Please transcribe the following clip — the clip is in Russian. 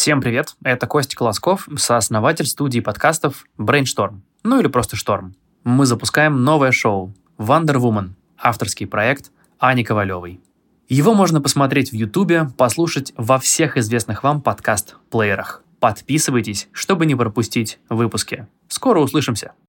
Всем привет, это Костя Колосков, сооснователь студии подкастов Brainstorm, ну или просто Шторм. Мы запускаем новое шоу Wonder Woman, авторский проект Ани Ковалевой. Его можно посмотреть в Ютубе, послушать во всех известных вам подкаст-плеерах. Подписывайтесь, чтобы не пропустить выпуски. Скоро услышимся!